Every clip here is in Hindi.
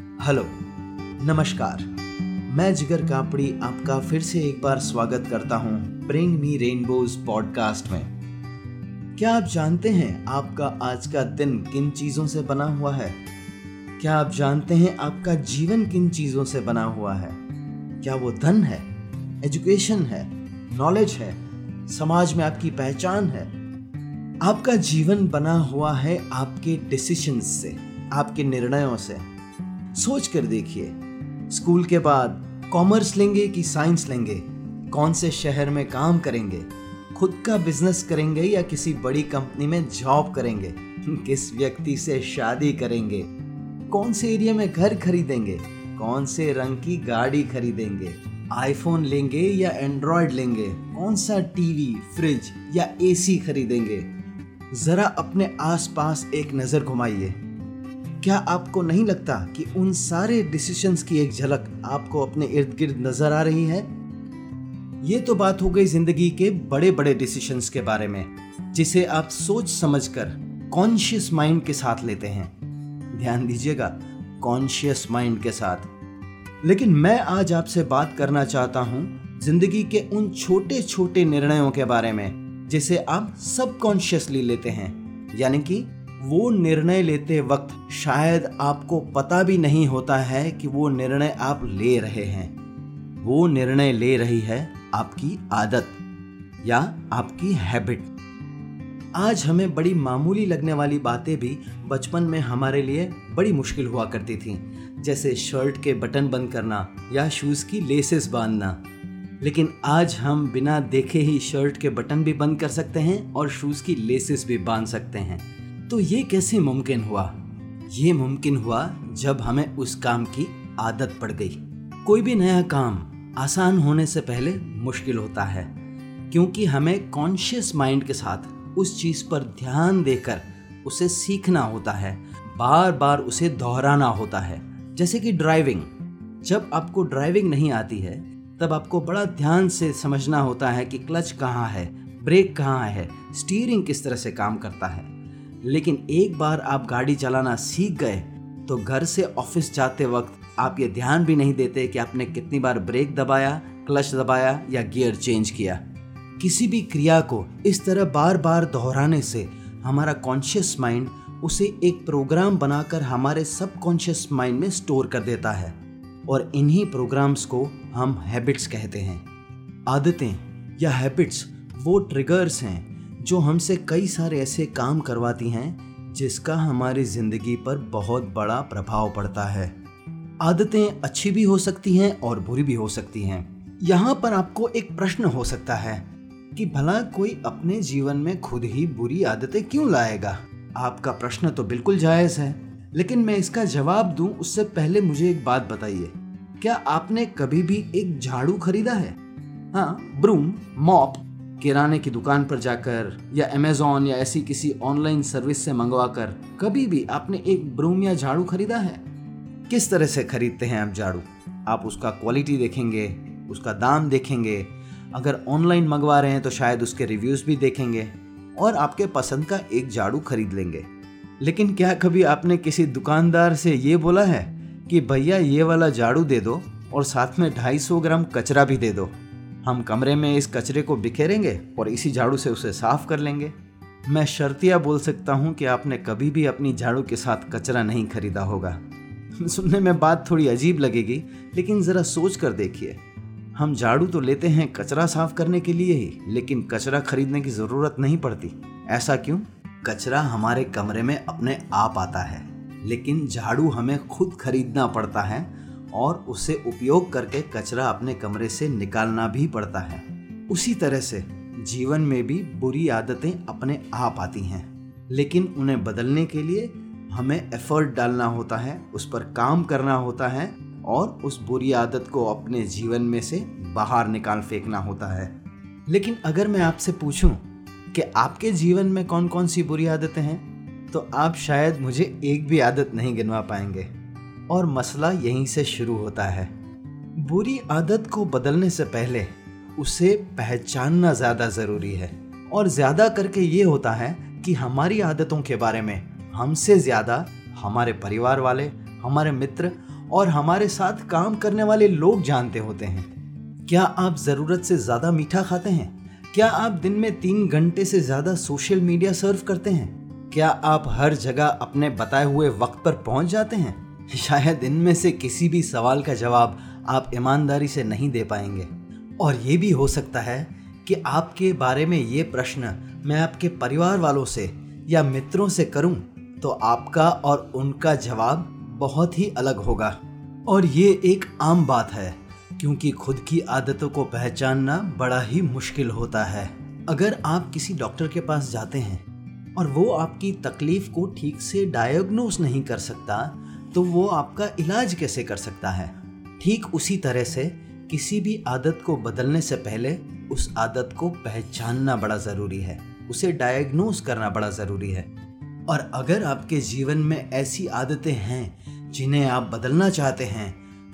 हेलो, नमस्कार। मैं जिगर कापड़ी आपका फिर से एक बार स्वागत करता हूँ ब्रिंग मी रेनबोज पॉडकास्ट में। क्या आप जानते हैं आपका आज का दिन किन चीज़ों से बना हुआ है? क्या आप जानते हैं आपका जीवन किन चीज़ों से बना हुआ है? क्या वो धन है, एजुकेशन है, नॉलेज है, समाज में आपकी पहचान है? आपका जीवन बना हुआ है आपके डिसीशंस से, आपके निर्णयों से। सोच कर देखिए। स्कूल के बाद कॉमर्स लेंगे कि साइंस लेंगे? कौन से शहर में काम करेंगे? खुद का बिज़नेस करेंगे या किसी बड़ी कंपनी में जॉब करेंगे? किस व्यक्ति से शादी करेंगे? कौन से एरिया में घर खरीदेंगे? कौन से रंग की गाड़ी खरीदेंगे? आईफोन लेंगे या एंड्रॉयड लेंगे? कौन सा टीवी फ्रिज या एसी खरीदेंगे? जरा अपने आसपास एक नज़र घुमाइए। क्या आपको नहीं लगता कि उन सारे डिसीशंस की एक झलक आपको अपने इर्द गिर्द नज़र आ रही है? ये तो बात हो गई ज़िंदगी के बड़े बड़े डिसीशंस के बारे में, जिसे आप सोच समझकर कॉन्शियस माइंड के साथ लेते हैं। ध्यान दीजिएगा कॉन्शियस माइंड के साथ। लेकिन मैं आज आपसे बात करना चाहता हूँ ज़िंदगी के उन छोटे छोटे निर्णयों के बारे में, जिसे आप सबकॉन्शियसली लेते हैं। यानी कि वो निर्णय लेते वक्त शायद आपको पता भी नहीं होता है कि वो निर्णय आप ले रहे हैं। वो निर्णय ले रही है आपकी आदत या आपकी हैबिट। आज हमें बड़ी मामूली लगने वाली बातें भी बचपन में हमारे लिए बड़ी मुश्किल हुआ करती थी, जैसे शर्ट के बटन बंद करना या शूज़ की लेसेस बांधना। लेकिन आज हम बिना देखे ही शर्ट के बटन भी बंद कर सकते हैं और शूज़ की लेसेस भी बाँध सकते हैं। तो ये कैसे मुमकिन हुआ? ये मुमकिन हुआ जब हमें उस काम की आदत पड़ गई। कोई भी नया काम आसान होने से पहले मुश्किल होता है, क्योंकि हमें कॉन्शियस माइंड के साथ उस चीज़ पर ध्यान देकर उसे सीखना होता है। बार बार उसे दोहराना होता है। जैसे कि ड्राइविंग जब आपको ड्राइविंग नहीं आती है, तब आपको बड़ा ध्यान से समझना होता है कि क्लच कहाँ है, ब्रेक कहाँ है स्टीयरिंग किस तरह से काम करता है। लेकिन एक बार आप गाड़ी चलाना सीख गए तो घर से ऑफ़िस जाते वक्त आप ये ध्यान भी नहीं देते कि आपने कितनी बार ब्रेक दबाया, क्लच दबाया या गियर चेंज किया। किसी भी क्रिया को इस तरह बार बार दोहराने से हमारा कॉन्शियस माइंड उसे एक प्रोग्राम बनाकर हमारे सबकॉन्शियस माइंड में स्टोर कर देता है और इन्हीं प्रोग्राम्स को हम हैबिट्स कहते हैं। आदतें या हैबिट्स वो ट्रिगर्स हैं जो हमसे कई सारे ऐसे काम करवाती हैं, जिसका हमारी ज़िंदगी पर बहुत बड़ा प्रभाव पड़ता है। आदतें अच्छी भी हो सकती हैं और बुरी भी हो सकती हैं। यहाँ पर आपको एक प्रश्न हो सकता है कि भला कोई अपने जीवन में खुद ही बुरी आदतें क्यों लाएगा? आपका प्रश्न तो बिल्कुल जायज़ है, लेकिन मैं इसका जवाब दूँ, उससे पहले मुझे एक बात बताइए। क्या आपने कभी भी एक झाड़ू खरीदा है? हाँ ब्रूम, मॉप किराने की दुकान पर जाकर या अमेजोन या ऐसी किसी ऑनलाइन सर्विस से मंगवा कर कभी भी आपने एक ब्रूम या झाड़ू खरीदा है? किस तरह से खरीदते हैं आप झाड़ू? आप उसका क्वालिटी देखेंगे, उसका दाम देखेंगे। अगर ऑनलाइन मंगवा रहे हैं तो शायद उसके रिव्यूज़ भी देखेंगे और आपके पसंद का एक झाड़ू खरीद लेंगे। लेकिन क्या कभी आपने किसी दुकानदार से ये बोला है कि भैया ये वाला झाड़ू दे दो और साथ में 250 ग्राम कचरा भी दे दो? हम कमरे में इस कचरे को बिखेरेंगे और इसी झाड़ू से उसे साफ़ कर लेंगे। मैं शर्तिया बोल सकता हूँ कि आपने कभी भी अपनी झाड़ू के साथ कचरा नहीं खरीदा होगा। सुनने में बात थोड़ी अजीब लगेगी, लेकिन ज़रा सोच कर देखिए। हम झाड़ू तो लेते हैं कचरा साफ़ करने के लिए ही, लेकिन कचरा खरीदने की ज़रूरत नहीं पड़ती। ऐसा क्यों? कचरा हमारे कमरे में अपने आप आता है, लेकिन झाड़ू हमें खुद खरीदना पड़ता है और उसे उपयोग करके कचरा अपने कमरे से निकालना भी पड़ता है। उसी तरह से जीवन में भी बुरी आदतें अपने आप आती हैं। लेकिन उन्हें बदलने के लिए हमें एफर्ट डालना होता है, उस पर काम करना होता है और उस बुरी आदत को अपने जीवन में से बाहर निकाल फेंकना होता है। लेकिन अगर मैं आपसे पूछूँ कि आपके जीवन में कौन कौन सी बुरी आदतें हैं तो आप शायद मुझे एक भी आदत नहीं गिनवा पाएँगे। और मसला यहीं से शुरू होता है। बुरी आदत को बदलने से पहले उसे पहचानना ज़्यादा ज़रूरी है और ज़्यादा करके ये होता है कि हमारी आदतों के बारे में हमसे ज़्यादा हमारे परिवार वाले, हमारे मित्र और हमारे साथ काम करने वाले लोग जानते होते हैं। क्या आप ज़रूरत से ज़्यादा मीठा खाते हैं? क्या आप दिन में तीन घंटे से ज़्यादा सोशल मीडिया सर्व करते हैं? क्या आप हर जगह अपने बताए हुए वक्त पर पहुँच जाते हैं? शायद इनमें से किसी भी सवाल का जवाब आप ईमानदारी से नहीं दे पाएँगे। और ये भी हो सकता है कि आपके बारे में ये प्रश्न मैं आपके परिवार वालों से या मित्रों से करूँ तो आपका और उनका जवाब बहुत ही अलग होगा। और ये एक आम बात है, क्योंकि खुद की आदतों को पहचानना बड़ा ही मुश्किल होता है। अगर आप किसी डॉक्टर के पास जाते हैं और वो आपकी तकलीफ़ को ठीक से डायग्नोस नहीं कर सकता तो वो आपका इलाज कैसे कर सकता है? ठीक उसी तरह से किसी भी आदत को बदलने से पहले उस आदत को पहचानना बड़ा ज़रूरी है। उसे डायग्नोस करना बड़ा ज़रूरी है। और अगर आपके जीवन में ऐसी आदतें हैं जिन्हें आप बदलना चाहते हैं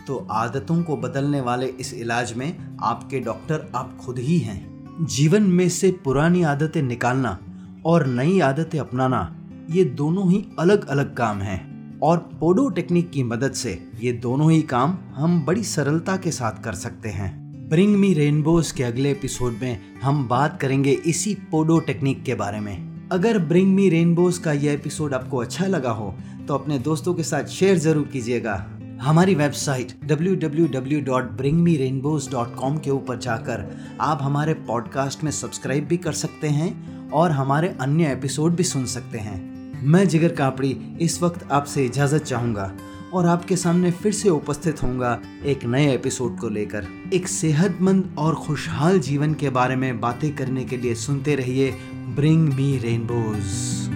तो आदतों को बदलने वाले इस इलाज में आपके डॉक्टर आप खुद ही हैं। जीवन में से पुरानी आदतें निकालना और नई आदतें अपनाना, ये दोनों ही अलग अलग काम हैं। और पोडो टेक्निक की मदद से ये दोनों ही काम हम बड़ी सरलता के साथ कर सकते हैं। ब्रिंग मी रेनबोज के अगले एपिसोड में हम बात करेंगे इसी पोडो टेक्निक के बारे में। अगर ब्रिंग मी रेनबोज का यह एपिसोड आपको अच्छा लगा हो तो अपने दोस्तों के साथ शेयर ज़रूर कीजिएगा। हमारी वेबसाइट www.bringmerainbows.com के ऊपर जाकर आप हमारे पॉडकास्ट में सब्सक्राइब भी कर सकते हैं और हमारे अन्य एपिसोड भी सुन सकते हैं। मैं जिगर कापड़ी इस वक्त आपसे इजाज़त चाहूँगा और आपके सामने फिर से उपस्थित होऊँगा एक नए एपिसोड को लेकर। एक सेहतमंद और खुशहाल जीवन के बारे में बातें करने के लिए सुनते रहिए ब्रिंग मी रेनबोज़।